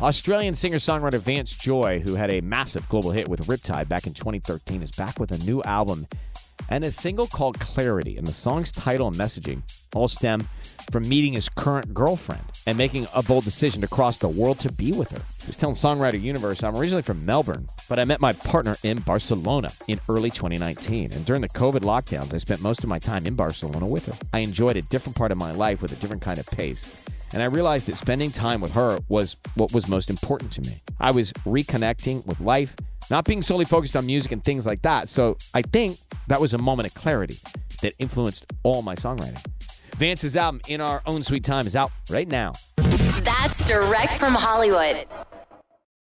Australian singer songwriter Vance Joy, who had a massive global hit with Riptide back in 2013, is back with a new album and a single called Clarity. And the song's title and messaging all stem from meeting his current girlfriend and making a bold decision to cross the world to be with her. He was telling Songwriter Universe, I'm originally from Melbourne, but I met my partner in Barcelona in early 2019. And during the COVID lockdowns, I spent most of my time in Barcelona with her. I enjoyed a different part of my life with a different kind of pace. And I realized that spending time with her was what was most important to me. I was reconnecting with life, not being solely focused on music and things like that. So I think that was a moment of clarity that influenced all my songwriting. Vance's album, In Our Own Sweet Time, is out right now. That's direct from Hollywood.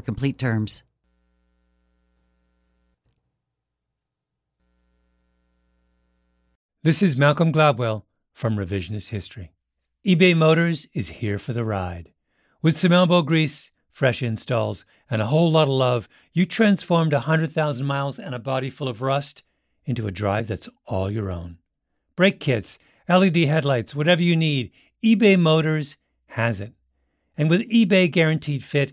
complete terms. This is Malcolm Gladwell from Revisionist History. eBay Motors is here for the ride. With some elbow grease, fresh installs, and a whole lot of love, you transformed 100,000 miles and a body full of rust into a drive that's all your own. Brake kits, LED headlights, whatever you need, eBay Motors has it. And with eBay Guaranteed Fit,